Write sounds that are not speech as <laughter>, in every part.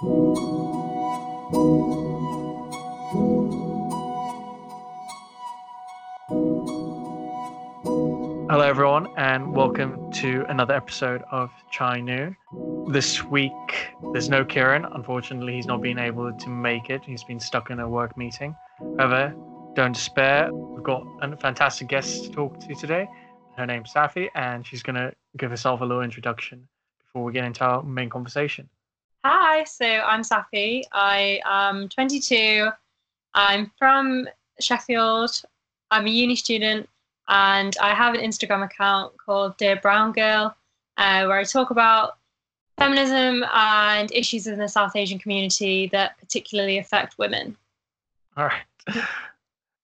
Hello, everyone, and welcome to another episode of Chai Nu. This week, there's no Kieran. Unfortunately, he's not been able to make it. He's been stuck in a work meeting. However, don't despair. We've got a fantastic guest to talk to today. Her name's Safi, and she's going to give herself a little introduction before we get into our main conversation. Hi, so I'm Safi. I am 22. I'm from Sheffield. I'm a uni student and I have an Instagram account called Dear Brown Girl, uh, where I talk about feminism and issues in the South Asian community that particularly affect women. All right.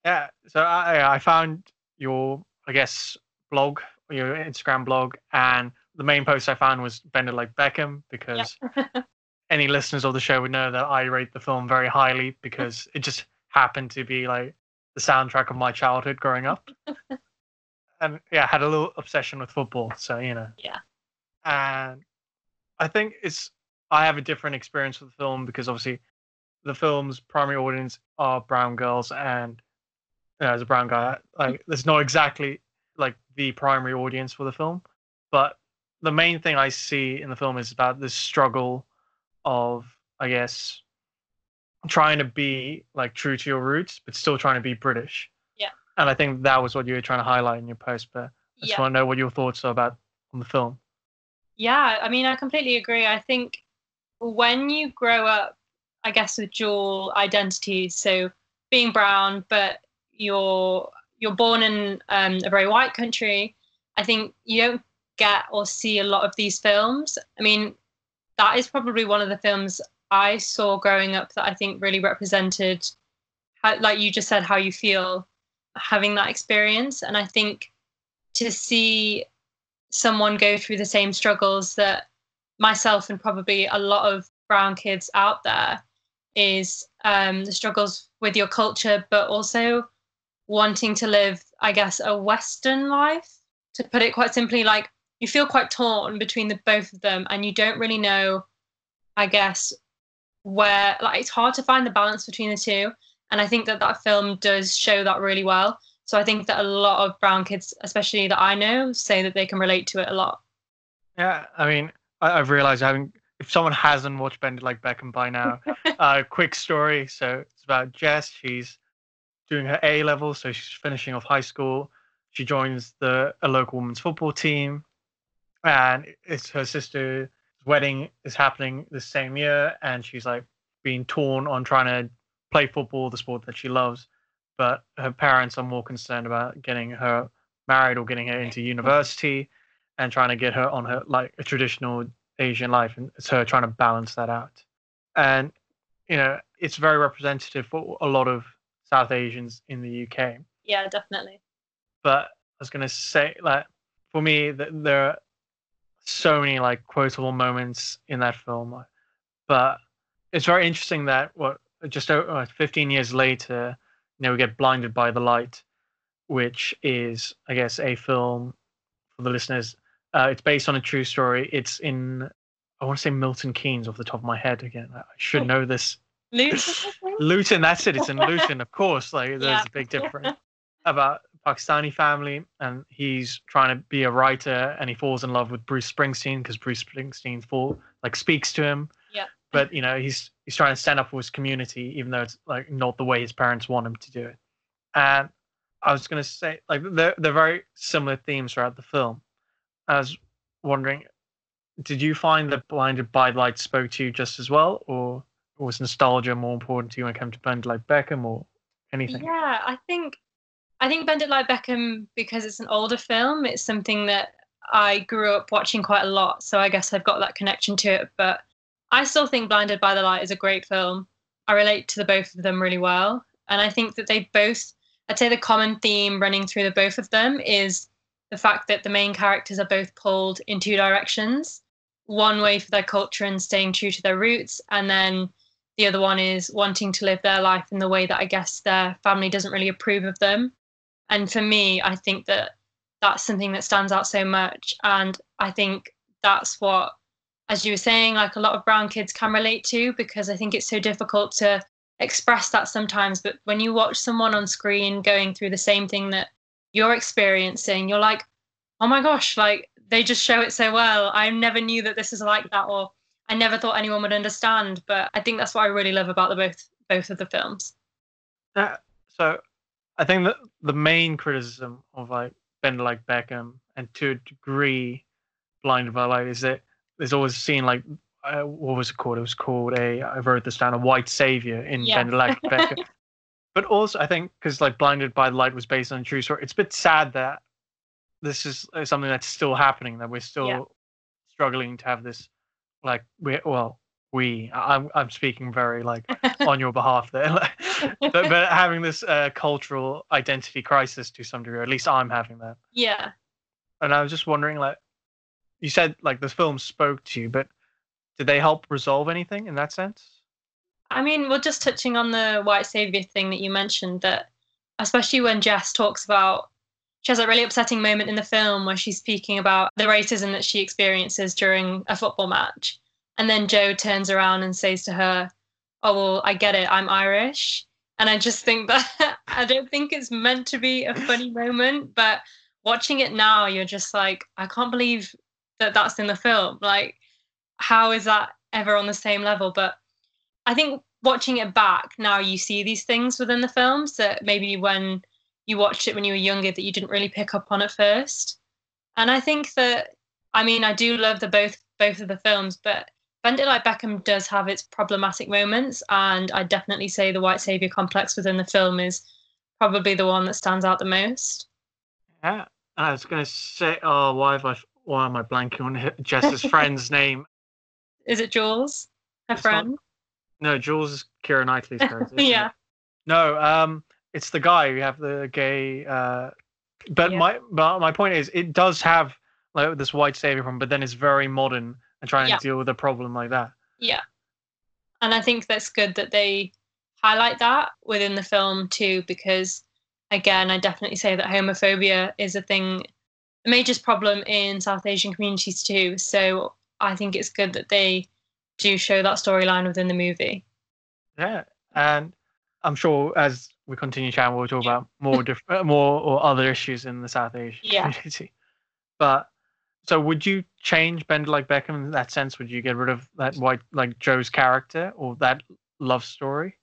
Yeah. So I, I found your, I guess, blog, your Instagram blog, and the main post I found was Bend It Like Beckham because. <laughs> any listeners of the show would know that I rate the film very highly because <laughs> it just happened to be like the soundtrack of my childhood growing up. <laughs> and yeah, I had a little obsession with football. So you know. Yeah. And I think it's I have a different experience with the film because obviously the film's primary audience are brown girls, and you know, as a brown guy, like there's not exactly like the primary audience for the film, but the main thing I see in the film is about this struggle of, I guess, trying to be like true to your roots, but still trying to be British. Yeah. And I think that was what you were trying to highlight in your post, but I just yeah. want to know what your thoughts are about on the film. Yeah, I mean, I completely agree. I think when you grow up, I guess with dual identities, so being brown, but you're you're born in um, a very white country, I think you don't get or see a lot of these films. I mean, that is probably one of the films I saw growing up that I think really represented, how, like you just said, how you feel having that experience. And I think to see someone go through the same struggles that myself and probably a lot of brown kids out there is um, the struggles with your culture, but also wanting to live, I guess, a Western life. To put it quite simply, like you feel quite torn between the both of them, and you don't really know, I guess, where like it's hard to find the balance between the two. And I think that that film does show that really well. So I think that a lot of brown kids, especially that I know, say that they can relate to it a lot. Yeah, I mean, I, have realized having if someone hasn't watched Bend Like Beckham by now, <laughs> uh, quick story. So it's about Jess. She's doing her A level, so she's finishing off high school. She joins the a local women's football team, and it's her sister's wedding is happening the same year, and she's like being torn on trying to play football, the sport that she loves, but her parents are more concerned about getting her married or getting her into university and trying to get her on her like a traditional Asian life, and it's her trying to balance that out. And you know, it's very representative for a lot of South Asians in the UK. Yeah, definitely. But I was gonna say, like, for me, that there are so many like quotable moments in that film, but it's very interesting that what just uh, 15 years later, you know, we get Blinded by the Light, which is, I guess, a film for the listeners. Uh, it's based on a true story. It's in, I want to say Milton Keynes off the top of my head again. I should know this. Luton. <laughs> Luton, that's it. It's in Luton, of course. Like, there's yeah. a big difference about Pakistani family, and he's trying to be a writer, and he falls in love with Bruce Springsteen because Bruce Springsteen fall like speaks to him. Yeah. but you know he's he's trying to stand up for his community even though it's like not the way his parents want him to do it. And i was going to say like they're, they're very similar themes throughout the film. I was wondering did you find that blinded by light spoke to you just as well or was nostalgia more important to you when it came to bend like beckham or anything? Yeah i think i think bend it like beckham because it's an older film it's something that i grew up watching quite a lot so i guess i've got that connection to it but I still think Blinded by the Light is a great film. I relate to the both of them really well. And I think that they both, I'd say the common theme running through the both of them is the fact that the main characters are both pulled in two directions one way for their culture and staying true to their roots, and then the other one is wanting to live their life in the way that I guess their family doesn't really approve of them. And for me, I think that that's something that stands out so much. And I think that's what as you were saying, like a lot of brown kids can relate to because I think it's so difficult to express that sometimes. But when you watch someone on screen going through the same thing that you're experiencing, you're like, oh my gosh, like they just show it so well. I never knew that this is like that, or I never thought anyone would understand. But I think that's what I really love about the both both of the films. Uh, so I think that the main criticism of like Bend Like Beckham and to a degree Blinded by Light is that there's always seen like uh, what was it called? It was called a I wrote this down a white savior in Yeah. Bend Like <laughs> Beckham. but also I think because like Blinded by the Light was based on a true story, it's a bit sad that this is uh, something that's still happening that we're still Yeah. struggling to have this like we well we I'm I'm speaking very like on your behalf there. <laughs> <laughs> but, but having this uh, cultural identity crisis to some degree, or at least I'm having that. yeah. And I was just wondering, like, you said like the film spoke to you, but did they help resolve anything in that sense? I mean, well, just touching on the white savior thing that you mentioned, that especially when Jess talks about, she has a really upsetting moment in the film where she's speaking about the racism that she experiences during a football match. And then Joe turns around and says to her, Oh, well, I get it. I'm Irish. And I just think that <laughs> I don't think it's meant to be a funny <laughs> moment, but watching it now, you're just like, I can't believe that that's in the film. Like, how is that ever on the same level? But I think watching it back now, you see these things within the films that maybe when you watched it when you were younger that you didn't really pick up on at first. And I think that I mean I do love the both both of the films, but It Like Beckham does have its problematic moments, and I definitely say the white savior complex within the film is probably the one that stands out the most. Yeah. I was gonna say, oh, why have I? Why am I blanking on <laughs> Jess's friend's <laughs> name? Is it Jules, her It's not- friend? No, Jules is Keira Knightley's character. <laughs> Yeah. it? No, um, it's the guy who have the gay. Uh, but Yeah. my but my point is, it does have like this white savior problem, but then it's very modern and trying Yeah. to deal with a problem like that. Yeah. And I think that's good that they highlight that within the film too, because again, I definitely say that homophobia is a thing, a major problem in South Asian communities too. So I think it's good that they do show that storyline within the movie. Yeah, and I'm sure as we continue chatting, we'll talk about more diff- uh, more or other issues in the South Asian Yeah. community. <laughs> But so, would you change Bend Like Beckham in that sense? Would you get rid of that white like Joe's character or that love story?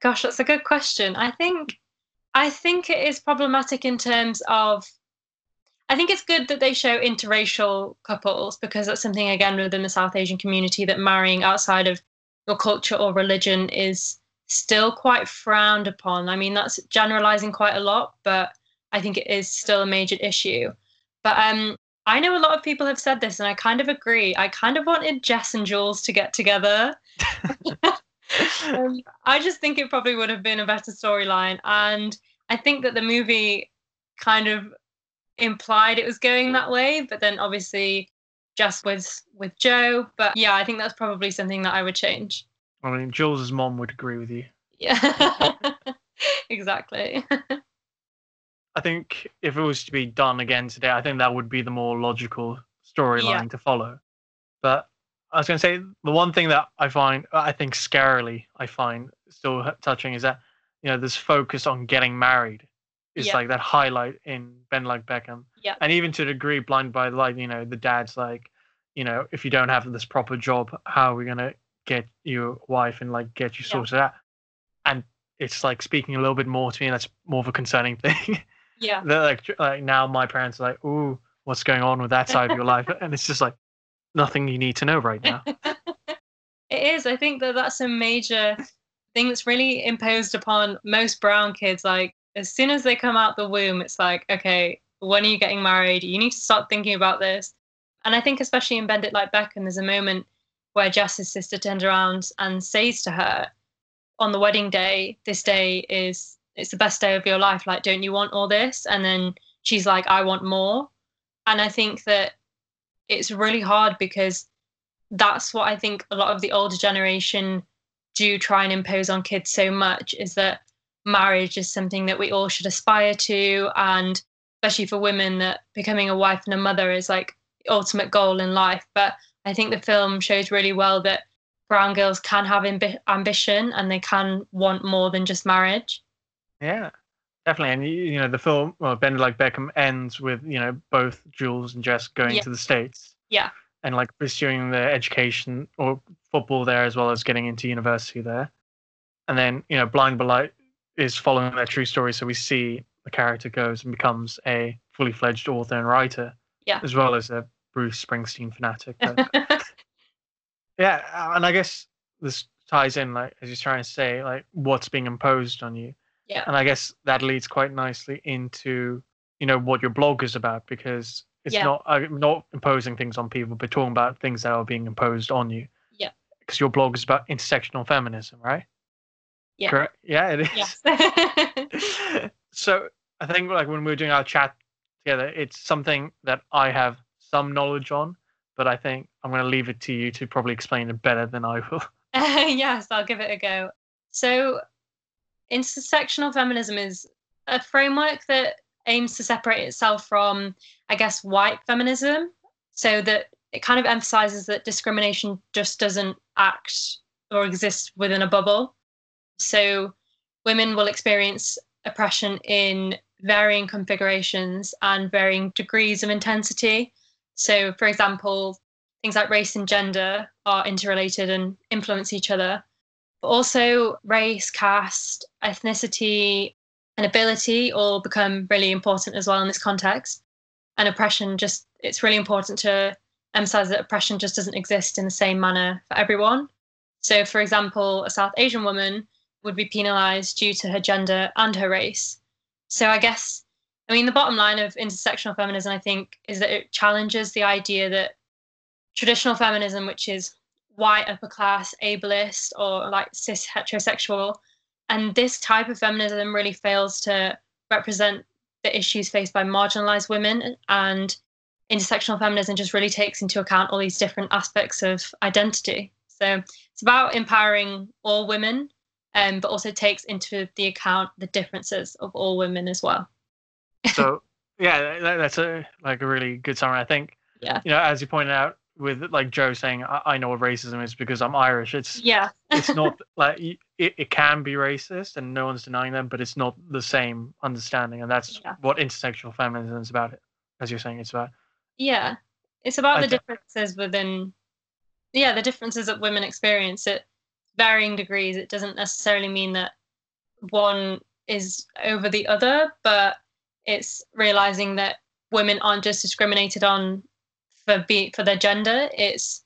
Gosh, that's a good question. I think I think it is problematic in terms of I think it's good that they show interracial couples because that's something again within the South Asian community that marrying outside of your culture or religion is still quite frowned upon. I mean, that's generalizing quite a lot, but I think it is still a major issue. But um I know a lot of people have said this and I kind of agree. I kind of wanted Jess and Jules to get together. <laughs> um, I just think it probably would have been a better storyline. And I think that the movie kind of implied it was going that way, but then obviously just with with Joe. But yeah, I think that's probably something that I would change. I mean, Jules's mom would agree with you. Yeah. <laughs> exactly. <laughs> I think if it was to be done again today, I think that would be the more logical storyline to follow. But I was going to say the one thing that I find, I think scarily, I find still touching is that you know this focus on getting married is Yeah. like that highlight in Bend Like Beckham, Yeah. and even to a degree, Blind by the Light. You know, the dad's like, you know, if you don't have this proper job, how are we gonna get your wife and like get you Yeah. sorted out? And it's like speaking a little bit more to me, and that's more of a concerning <laughs> thing. Yeah. Like, like now my parents are like, ooh, what's going on with that side of your life? <laughs> And it's just like nothing you need to know right now. <laughs> It is. I think that that's a major thing that's really imposed upon most brown kids. Like, as soon as they come out the womb, it's like, okay, when are you getting married? You need to start thinking about this. And I think, especially in Bend It Like Beckham, there's a moment where Jess's sister turns around and says to her, on the wedding day, this day is it's the best day of your life. Like, don't you want all this? And then she's like, I want more. And I think that it's really hard because that's what I think a lot of the older generation do try and impose on kids so much is that marriage is something that we all should aspire to and especially for women that becoming a wife and a mother is like the ultimate goal in life but I think the film shows really well that brown girls can have ambi- ambition and they can want more than just marriage. Yeah, definitely. And you, you know, the film, well, Bend Like Beckham ends with you know both Jules and Jess going Yeah. to the states. Yeah. And like pursuing their education or football there as well as getting into university there. And then you know, Blind by Light is following their true story, so we see the character goes and becomes a fully fledged author and writer. Yeah. As well as a Bruce Springsteen fanatic. But <laughs> yeah, and I guess this ties in, like as you're trying to say, like what's being imposed on you. Yeah. And I guess that leads quite nicely into you know what your blog is about because it's Yeah. not uh, not imposing things on people, but talking about things that are being imposed on you. Yeah. Because your blog is about intersectional feminism, right? Yeah. Correct. Yeah, it is. yes. <laughs> <laughs> so I think like when we were doing our chat together, it's something that I have some knowledge on, but I think I'm going to leave it to you to probably explain it better than I will. <laughs> yes, I'll give it a go. So, intersectional feminism is a framework that aims to separate itself from, I guess, white feminism, so that it kind of emphasizes that discrimination just doesn't act or exist within a bubble. So, women will experience oppression in varying configurations and varying degrees of intensity. So, for example, things like race and gender are interrelated and influence each other. But also, race, caste, ethnicity, and ability all become really important as well in this context. And oppression just, it's really important to emphasize that oppression just doesn't exist in the same manner for everyone. So, for example, a South Asian woman would be penalized due to her gender and her race. So, I guess, I mean, the bottom line of intersectional feminism, I think, is that it challenges the idea that traditional feminism, which is white, upper class, ableist, or like cis heterosexual, and this type of feminism really fails to represent the issues faced by marginalized women. And intersectional feminism just really takes into account all these different aspects of identity. So it's about empowering all women, um, but also takes into the account the differences of all women as well. So yeah, that, that's a like a really good summary. I think. Yeah. You know, as you pointed out, with like Joe saying, I, I know what racism is because I'm Irish. It's Yeah. it's not <laughs> like it, it can be racist and no one's denying them, but it's not the same understanding, and that's Yeah. what intersectional feminism is about. It as you're saying, it's about. Yeah, it's about I the thi- uh, differences within, yeah, the differences that women experience at varying degrees. It doesn't necessarily mean that one is over the other, but it's realizing that women aren't just discriminated on for be for their gender. It's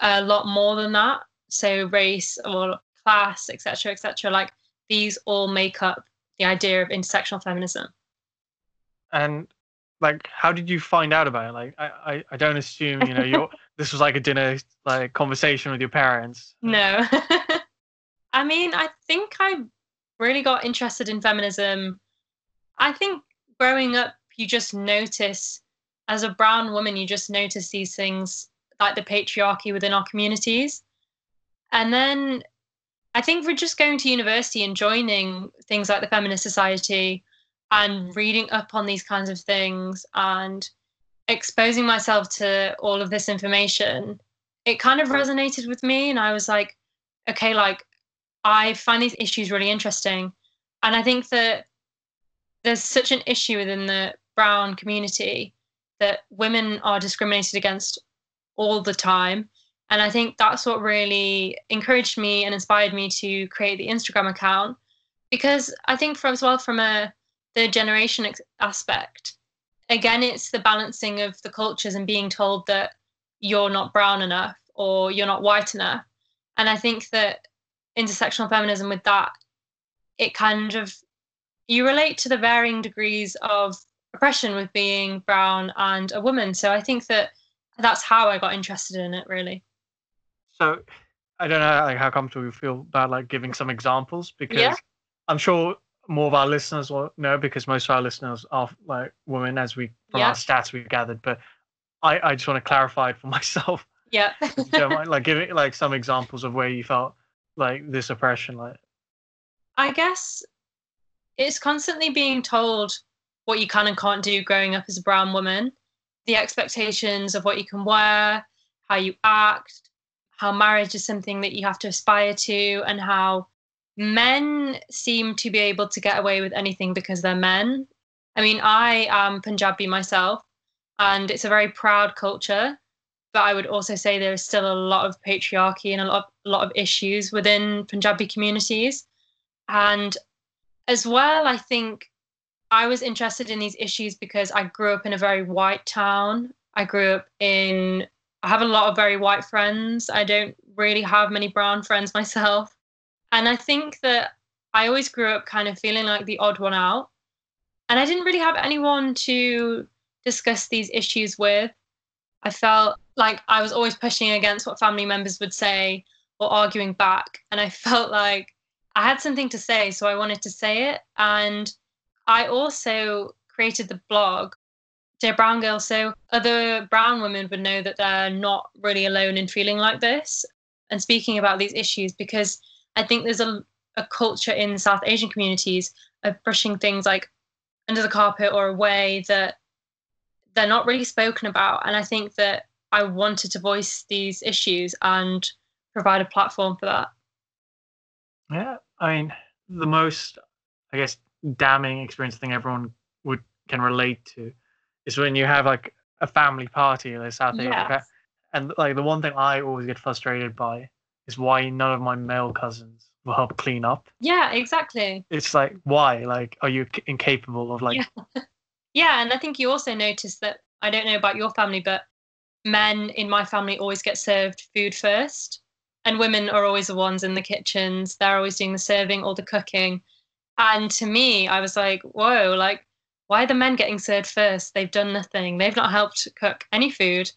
a lot more than that. So race or class, etc., etc. Like these all make up the idea of intersectional feminism. And like, how did you find out about it? Like, I I, I don't assume you know your <laughs> this was like a dinner like conversation with your parents. No. <laughs> I mean, I think I really got interested in feminism. I think growing up, you just notice, as a brown woman, you just notice these things like the patriarchy within our communities. And then I think for just going to university and joining things like the Feminist Society and reading up on these kinds of things and exposing myself to all of this information, it kind of resonated with me. And I was like, okay, like I find these issues really interesting. And I think that there's such an issue within the brown community that women are discriminated against all the time. And I think that's what really encouraged me and inspired me to create the Instagram account because I think for as well from a the generation ex- aspect, again, it's the balancing of the cultures and being told that you're not brown enough or you're not white enough. And I think that intersectional feminism with that, it kind of you relate to the varying degrees of oppression with being brown and a woman. So I think that that's how I got interested in it really. So I don't know like, how comfortable you feel about like giving some examples because Yeah. I'm sure more of our listeners will know because most of our listeners are like women as we from Yeah. our stats we've gathered. But I, I just want to clarify it for <laughs> myself. Yeah. <laughs> If you don't mind, like giving like some examples of where you felt like this oppression like I guess it's constantly being told what you can and can't do growing up as a brown woman, the expectations of what you can wear, how you act, how marriage is something that you have to aspire to, and how men seem to be able to get away with anything because they're men. I mean, I am Punjabi myself, and it's a very proud culture. But I would also say there is still a lot of patriarchy and a lot, of, a lot of issues within Punjabi communities. And as well, I think I was interested in these issues because I grew up in a very white town. I grew up in, I have a lot of very white friends. I don't really have many brown friends <laughs> myself. And I think that I always grew up kind of feeling like the odd one out. And I didn't really have anyone to discuss these issues with. I felt like I was always pushing against what family members would say or arguing back. And I <laughs> felt like I had something to say, so I wanted to say it. And I also created the blog, Dear Brown Girl, so other brown women would know that they're not really alone in feeling like this and speaking about these issues because I think there's a, a culture in South Asian communities of brushing things like under the carpet or away that they're not really spoken about. And I think that I wanted to voice these issues and provide a platform for that. Yeah, I mean, the most, I guess, damning experience I think everyone would can relate to is when you have like a family party in South Africa, and like the one thing I always get frustrated by is why none of my male cousins will help clean up. Yeah, exactly. It's like why? Like, are you incapable of like? Yeah. <laughs> yeah, and I think you also notice that I don't know about your family, but men in my family always get served food first and women are always the ones in the kitchens they're always doing the serving or the cooking and to me i was like whoa like why are the men getting served first? They've done nothing. They've not helped cook any food.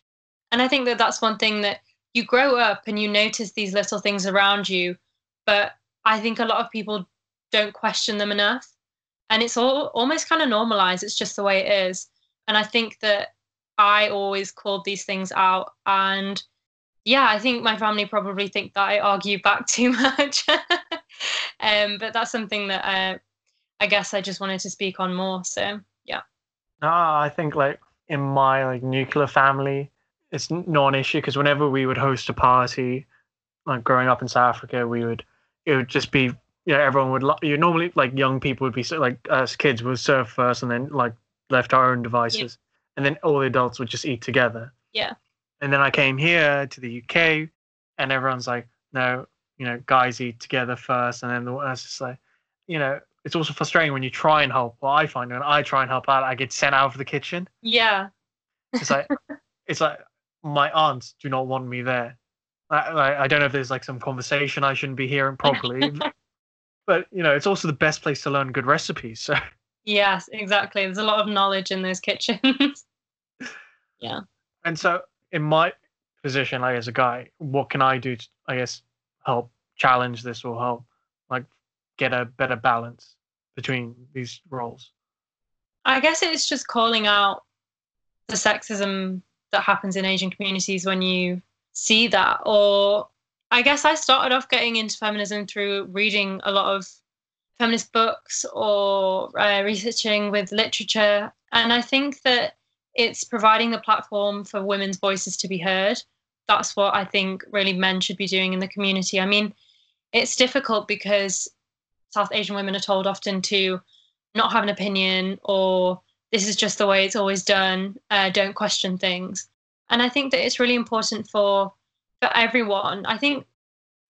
And i think that that's one thing that you grow up and you notice these little things around you but i think a lot of people don't question them enough. And it's all almost kind of normalized. It's just the way it is. And i think that i always called these things out. And yeah, I think my family probably think that I argue back too <laughs> much. Um, but that's something that uh, I guess I just wanted to speak on more. So yeah. No, I think like in my like nuclear family, it's not an issue because whenever we would host a party, like growing up in South Africa, we would it would just be you know everyone would you normally like young people would be like us kids would serve first and then like left our own devices, yeah. and then all the adults would just eat together. Yeah. And then I came here to the UK, and everyone's like, no, you know, guys eat together first. And then the, I was just like, you know, it's also frustrating when you try and help. What I find when I try and help out, I get sent out of the kitchen. Yeah. It's like, <laughs> it's like my aunts do not want me there. I, I, I don't know if there's like some conversation I shouldn't be hearing properly, <laughs> but you know, it's also the best place to learn good recipes. So. Yes, exactly. There's a lot of knowledge in those kitchens. <laughs> yeah. And so in my position, like as a guy, what can I do to, I guess, help challenge this or help like get a better balance between these roles? I guess it's just calling out the sexism that happens in Asian communities when you see that. Or I guess I started off getting into feminism through reading a lot of feminist books or uh, researching with literature. And I think that it's providing the platform for women's voices to be heard. That's what I think really men should be doing in the community. I mean, it's difficult because South Asian women are told often to not have an opinion or this is just the way it's always done, uh, don't question things. And I think that it's really important for for everyone. I think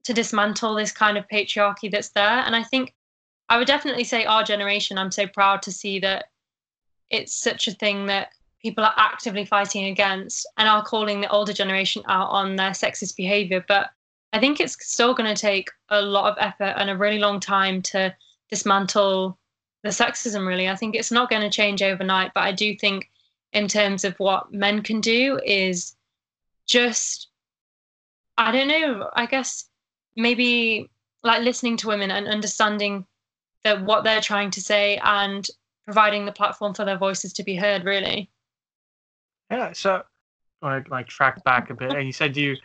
to dismantle this kind of patriarchy that's there. And I think I would definitely say our generation, I'm so proud to see that it's such a thing that people are actively fighting against and are calling the older generation out on their sexist behavior. But I think it's still going to take a lot of effort and a really long time to dismantle the sexism, really. I think it's not going to change overnight. But I do think, in terms of what men can do, is just, I don't know, I guess maybe like listening to women and understanding that what they're trying to say and providing the platform for their voices to be heard, really. Yeah, so I want to like track back a bit, and you said you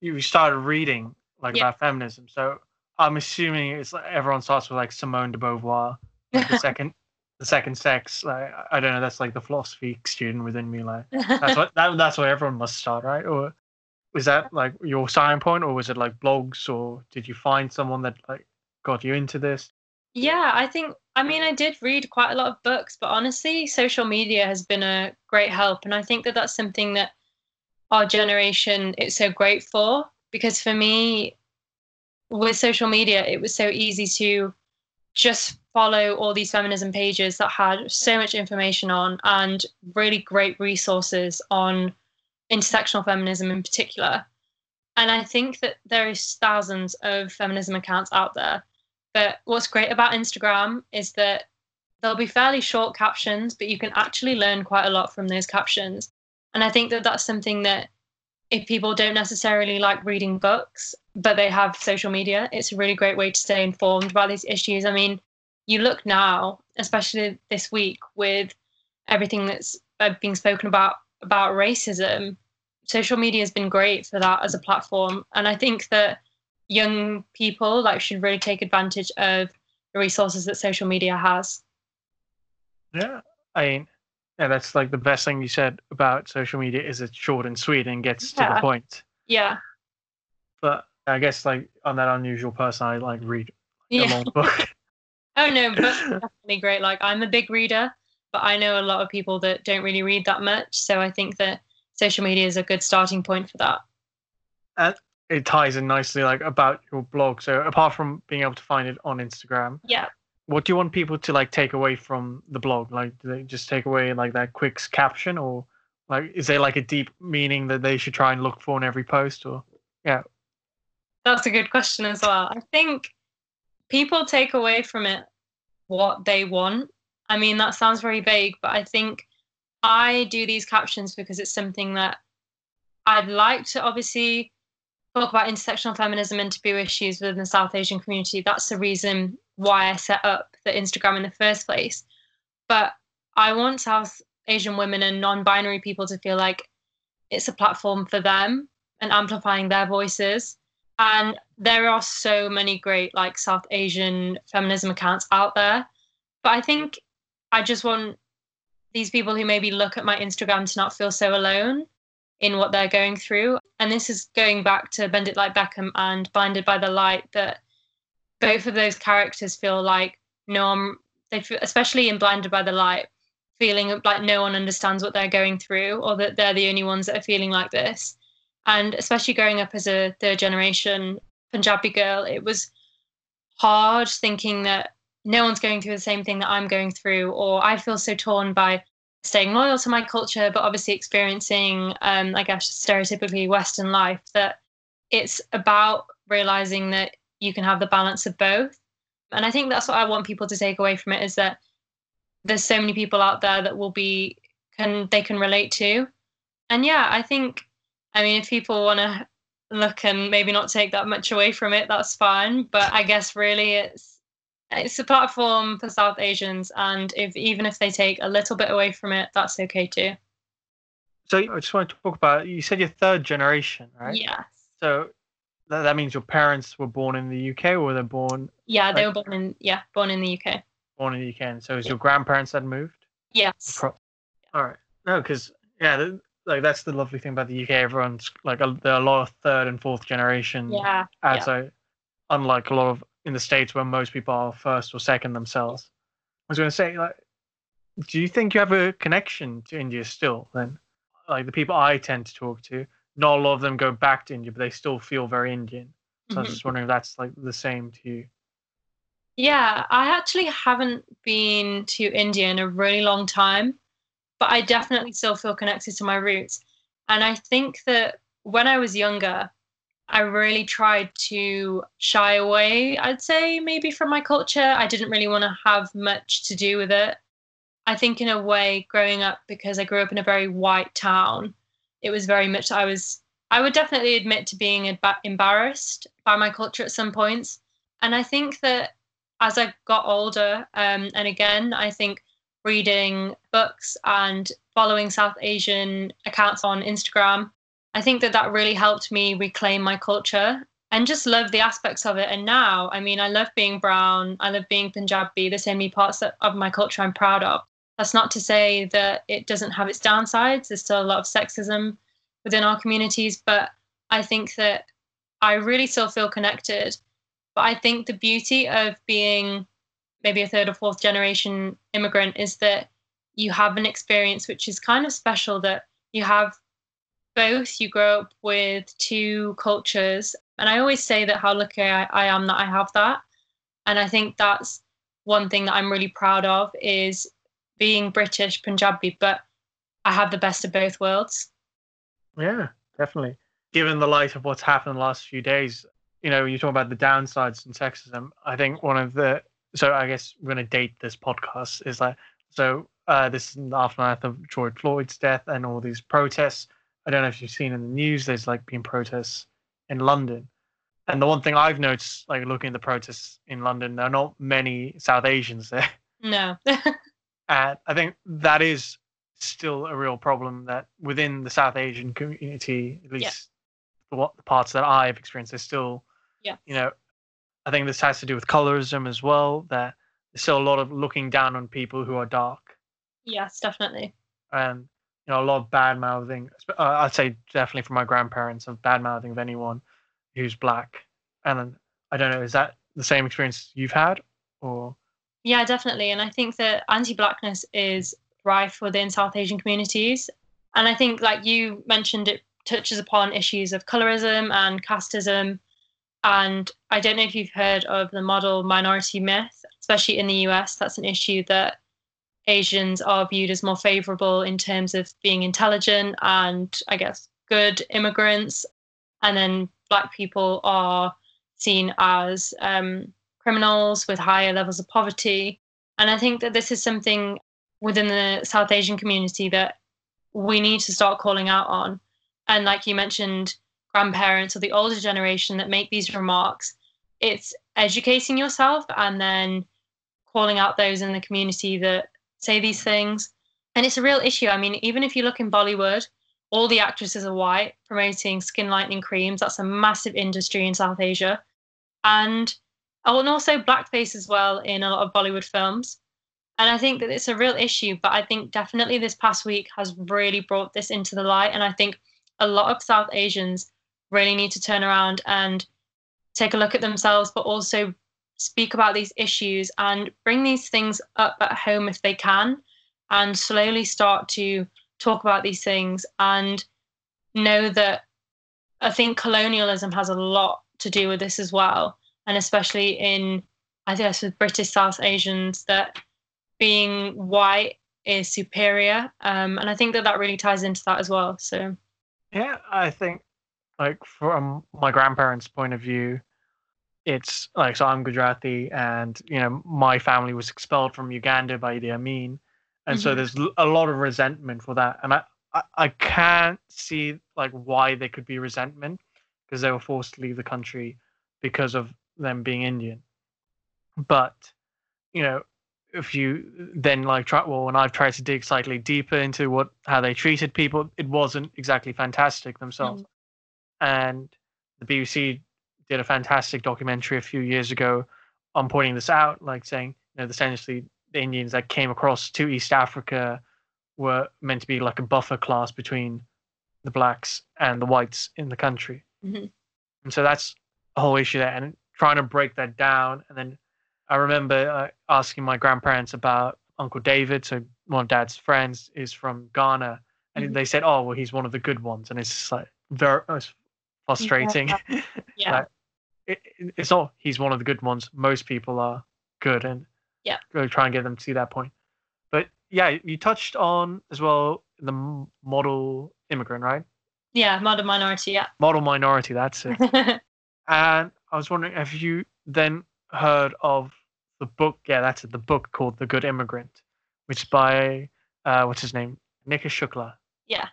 you started reading like yeah. about feminism. So I'm assuming it's like everyone starts with like Simone de Beauvoir, like the <laughs> second the second sex. Like I don't know, that's like the philosophy student within me. Like that's <laughs> what that, that's where everyone must start, right? Or was that like your starting point, or was it like blogs, or did you find someone that like got you into this? Yeah, I think, I mean, I did read quite a lot of books, but honestly, social media has been a great help. And I think that that's something that our generation is so great for. Because for me, with social media, it was so easy to just follow all these feminism pages that had so much information on and really great resources on intersectional feminism in particular. And I think that there is thousands of feminism accounts out there but what's great about Instagram is that there'll be fairly short captions, but you can actually learn quite a lot from those captions. And I think that that's something that if people don't necessarily like reading books, but they have social media, it's a really great way to stay informed about these issues. I mean, you look now, especially this week, with everything that's uh, being spoken about about racism. Social media has been great for that as a platform, and I think that young people like should really take advantage of the resources that social media has. Yeah, I mean, yeah, that's like the best thing you said about social media is it's short and sweet and gets yeah. to the point. Yeah. But I guess like on that unusual person, I like read yeah. a long <laughs> book. oh no, <laughs> but definitely great. Like I'm a big reader, but I know a lot of people that don't really read that much. So I think that social media is a good starting point for that. And it ties in nicely like about your blog. So apart from being able to find it on Instagram, yeah. What do you want people to like take away from the blog? Like, do they just take away like that quick caption, or like is there like a deep meaning that they should try and look for in every post? Or yeah, that's a good question as well. I think people take away from it what they want. I mean, that sounds very vague, but I think I do these captions because it's something that I'd like to obviously talk about intersectional feminism and taboo issues within the South Asian community. That's the reason why I set up the Instagram in the first place. But I want South Asian women and non binary people to feel like it's a platform for them and amplifying their voices. And there are so many great like South Asian feminism accounts out there. But I think I just want these people who maybe look at my Instagram to not feel so alone in what they're going through. And this is going back to Bend It Like Beckham and Blinded by the Light that both of those characters feel like no one, they feel, especially in Blinded by the Light, feeling like no one understands what they're going through or that they're the only ones that are feeling like this. And especially growing up as a third generation Punjabi girl, it was hard thinking that no one's going through the same thing that I'm going through, or I feel so torn by staying loyal to my culture, but obviously experiencing, um, I guess, stereotypically Western life, that it's about realizing that you can have the balance of both. And I think that's what I want people to take away from it is that there's so many people out there that will be can they can relate to. And yeah, I think I mean if people want to look and maybe not take that much away from it, that's fine. But I guess really it's it's a platform for South Asians, and if even if they take a little bit away from it, that's okay too. So I just want to talk about. You said you're third generation, right? Yes. So that, that means your parents were born in the UK, or were they born? Yeah, they were born in yeah, born in the UK. Born in the UK, and so is yeah. your grandparents had moved? Yes. Across? All right. No, because yeah, like that's the lovely thing about the UK. Everyone's like a, there are a lot of third and fourth generation. Yeah. And yeah. so, unlike a lot of in the states where most people are first or second themselves. I was going to say, like, do you think you have a connection to India still? Then, like the people I tend to talk to, not a lot of them go back to India, but they still feel very Indian. So mm-hmm. I was mm-hmm. just wondering if that's like the same to you. Yeah, I actually haven't been to India in a really long time, but I definitely still feel connected to my roots. And I think that when I was younger, I really tried to shy away, I'd say, maybe from my culture. I didn't really want to have much to do with it. I think, in a way, growing up, because I grew up in a very white town, it was very much, I was, I would definitely admit to being embarrassed by my culture at some points. And I think that as I got older, um, and again, I think reading books and following South Asian accounts on Instagram I think that that really helped me reclaim my culture and just love the aspects of it. And now, I mean, I love being brown, I love being Punjabi. There's so parts of my culture I'm proud of. That's not to say that it doesn't have its downsides. There's still a lot of sexism within our communities, but I think that I really still feel connected. But I think the beauty of being maybe a third or fourth generation immigrant is that you have an experience which is kind of special that you have both. You grow up with two cultures. And I always say that how lucky I, I am that I have that. And I think that's one thing that I'm really proud of is being British Punjabi, but I have the best of both worlds. Yeah, definitely. Given the light of what's happened in the last few days, you know, you talk about the downsides and sexism. I think one of the so I guess we're going to date this podcast is like so uh, this is the aftermath of George Floyd's death and all these protests. I don't know if you've seen in the news. There's like been protests in London, and the one thing I've noticed, like looking at the protests in London, there are not many South Asians there. <laughs> No. <laughs> and I think that is still a real problem that within the South Asian community, at least yeah. the, what the parts that I've experienced, there's still, yeah. you know, I think this has to do with colorism as well. That there's still a lot of looking down on people who are dark. Yes, definitely. And you know, a lot of bad mouthing. Uh, I'd say definitely from my grandparents of bad mouthing of anyone who's black. And I don't know, is that the same experience you've had, or? Yeah, definitely. And I think that anti-blackness is rife within South Asian communities. And I think, like you mentioned, it touches upon issues of colorism and casteism. And I don't know if you've heard of the model minority myth, especially in the US. That's an issue that Asians are viewed as more favorable in terms of being intelligent and I guess good immigrants. And then Black people are seen as um, criminals with higher levels of poverty. And I think that this is something within the South Asian community that we need to start calling out on. And like you mentioned, grandparents or the older generation that make these remarks, it's educating yourself and then calling out those in the community that say these things. And it's a real issue. I mean, even if you look in Bollywood, all the actresses are white promoting skin lightening creams. That's a massive industry in South Asia. And oh, and also blackface as well in a lot of Bollywood films. And I think that it's a real issue, but I think definitely this past week has really brought this into the light. And I think a lot of South Asians really need to turn around and take a look at themselves, but also speak about these issues and bring these things up at home if they can and slowly start to talk about these things and know that I think colonialism has a lot to do with this as well. And especially in, I guess, with British South Asians, that being white is superior. Um, and I think that that really ties into that as well. So, yeah, I think, like, from my grandparents' point of view, it's like so I'm Gujarati, and you know my family was expelled from Uganda by Idi Amin, and mm-hmm. so there's a lot of resentment for that, and I, I I can't see like why there could be resentment because they were forced to leave the country because of them being Indian, but you know if you then like try well when I've tried to dig slightly deeper into what how they treated people, it wasn't exactly fantastic themselves, mm. and the BBC did a fantastic documentary a few years ago on pointing this out, like saying, you know, essentially the Indians that came across to East Africa were meant to be like a buffer class between the blacks and the whites in the country. Mm-hmm. And so that's a whole issue there, and trying to break that down. And then I remember uh, asking my grandparents about Uncle David, so one of Dad's friends is from Ghana, and mm-hmm. they said, "Oh, well, he's one of the good ones," and it's like very it's frustrating. Yeah. yeah. <laughs> like, it, it's not he's one of the good ones. Most people are good, and yeah, really try and get them to see that point. But yeah, you touched on as well the model immigrant, right? Yeah, model minority. Yeah, model minority. That's it. <laughs> and I was wondering, have you then heard of the book? Yeah, that's it. The book called The Good Immigrant, which is by uh, what's his name, Nikesh Shukla. Yeah.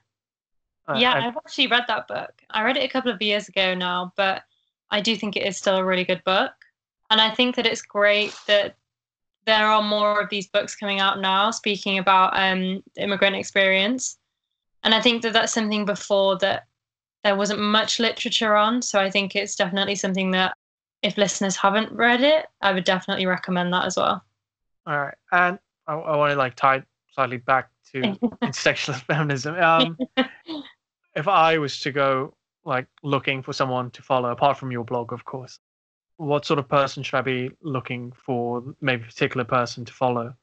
Uh, yeah, I've actually read that book. I read it a couple of years ago now, but I do think it is still a really good book. And I think that it's great that there are more of these books coming out now speaking about um, the immigrant experience. And I think that that's something before that there wasn't much literature on. So I think it's definitely something that if listeners haven't read it, I would definitely recommend that as well. All right. And I, I want to like tie slightly back to <laughs> intersectional feminism. Um, <laughs> if I was to go like looking for someone to follow, apart from your blog, of course, what sort of person should I be looking for? Maybe a particular person to follow.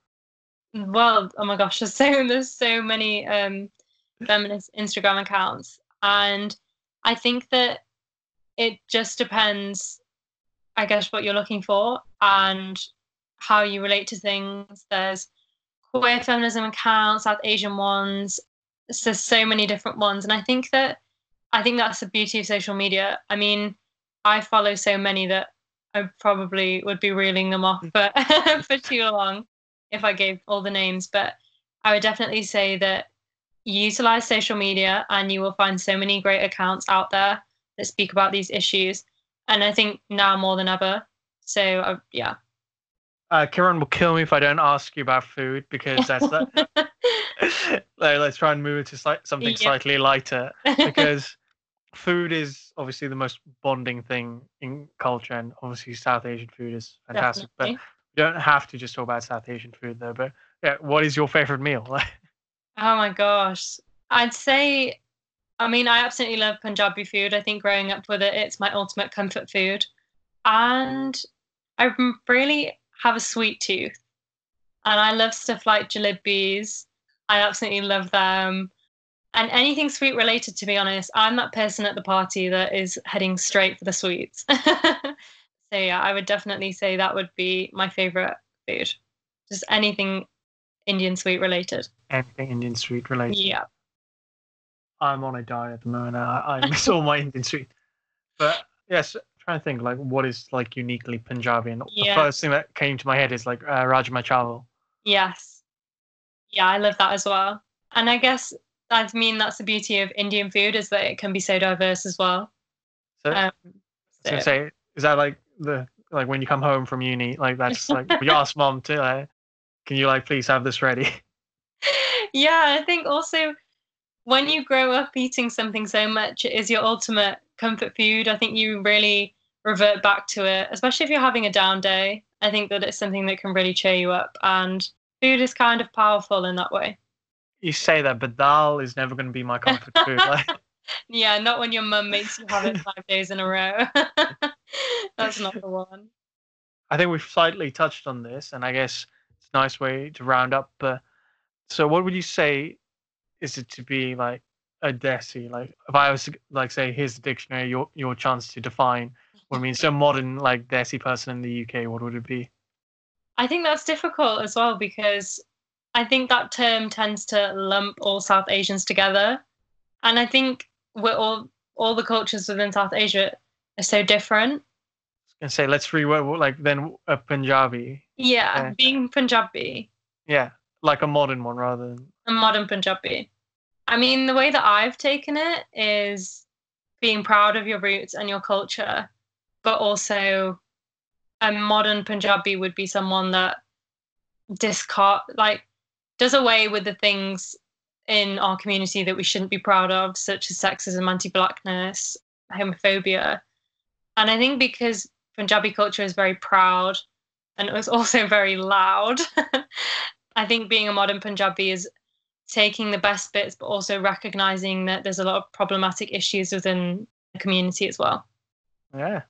Well, oh my gosh, <laughs> there's so there's so many um, feminist Instagram accounts, and I think that it just depends, I guess, what you're looking for and how you relate to things. There's queer feminism accounts, South Asian ones. There's so many different ones, and I think that I think that's the beauty of social media. I mean, I follow so many that I probably would be reeling them off for <laughs> for too long if I gave all the names. But I would definitely say that utilize social media, and you will find so many great accounts out there that speak about these issues. And I think now more than ever. So uh, yeah. Uh, Kieran will kill me if I don't ask you about food because that's that. <laughs> <laughs> let's try and move it to sli- something yeah. slightly lighter because food is obviously the most bonding thing in culture, and obviously South Asian food is fantastic. Definitely. But you don't have to just talk about South Asian food though. But yeah, what is your favorite meal? <laughs> oh my gosh, I'd say. I mean, I absolutely love Punjabi food. I think growing up with it, it's my ultimate comfort food, and I really have a sweet tooth, and I love stuff like jalebis. I absolutely love them and anything sweet related to be honest i'm that person at the party that is heading straight for the sweets. <laughs> So yeah i would definitely say that would be my favorite food. Just anything indian sweet related. Anything indian sweet related? Yeah. I'm on a diet at the moment. I, I miss all my indian sweet. But yes trying to think like what is like uniquely punjabi? And yes. the first thing that came to my head is like uh, rajma chawal. Yes. Yeah i love that as well. And i guess I mean, that's the beauty of Indian food is that it can be so diverse as well. So, um, so. say, is that like the like when you come home from uni, like that's like <laughs> you ask mom to, like, can you like please have this ready? <laughs> Yeah, I think also when you grow up eating something so much, it is your ultimate comfort food. I think you really revert back to it, especially if you're having a down day. I think that it's something that can really cheer you up, and food is kind of powerful in that way you say that, but dal is never going to be my comfort food. <laughs> Like, yeah, not when your mum makes you have it five days in a row. <laughs> That's not the one. I think we've slightly touched on this, and I guess it's a nice way to round up. But so, what would you say is it to be like a desi? Like, if I was to, like say, here's the dictionary, your your chance to define what it means. So, modern like desi person in the UK, what would it be? I think that's difficult as well because I think that term tends to lump all South Asians together. And I think we're all all the cultures within South Asia are so different. And say let's reword like then a Punjabi. Yeah, yeah, being Punjabi. Yeah, like a modern one rather than a modern Punjabi. I mean, the way that I've taken it is being proud of your roots and your culture, but also a modern Punjabi would be someone that discard like does away with the things in our community that we shouldn't be proud of, such as sexism, anti blackness, homophobia. And I think because Punjabi culture is very proud and it was <laughs> also very loud, <laughs> I think being a modern Punjabi is taking the best bits, but also recognizing that there's a lot of problematic issues within the community as well. Yeah.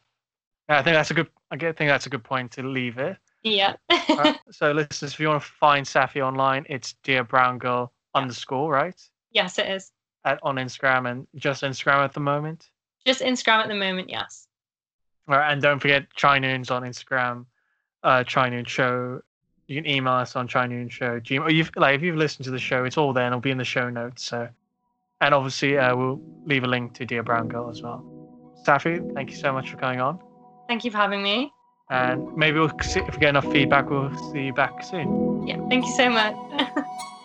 Yeah, I think that's a good I think that's a good point to leave it. Yeah. right, <laughs> so, listeners, if you want to find Safi online, it's Dear Brown Girl yeah. underscore, right? Yes, it is. At, on Instagram and just Instagram at the moment? Just Instagram at the moment, yes. All right, and don't forget Chai Noons on Instagram, uh, Chai Noon Show. You can email us on Chai Noon Show. Gmail. You've, like, if you've listened to the show, it's all there and it'll be in the show notes. So, and obviously, uh, we'll leave a link to Dear Brown Girl as well. Safi, thank you so much for coming on. Thank you for having me. And maybe we'll if we get enough feedback, we'll see you back soon. Yeah, thank you so much. <laughs>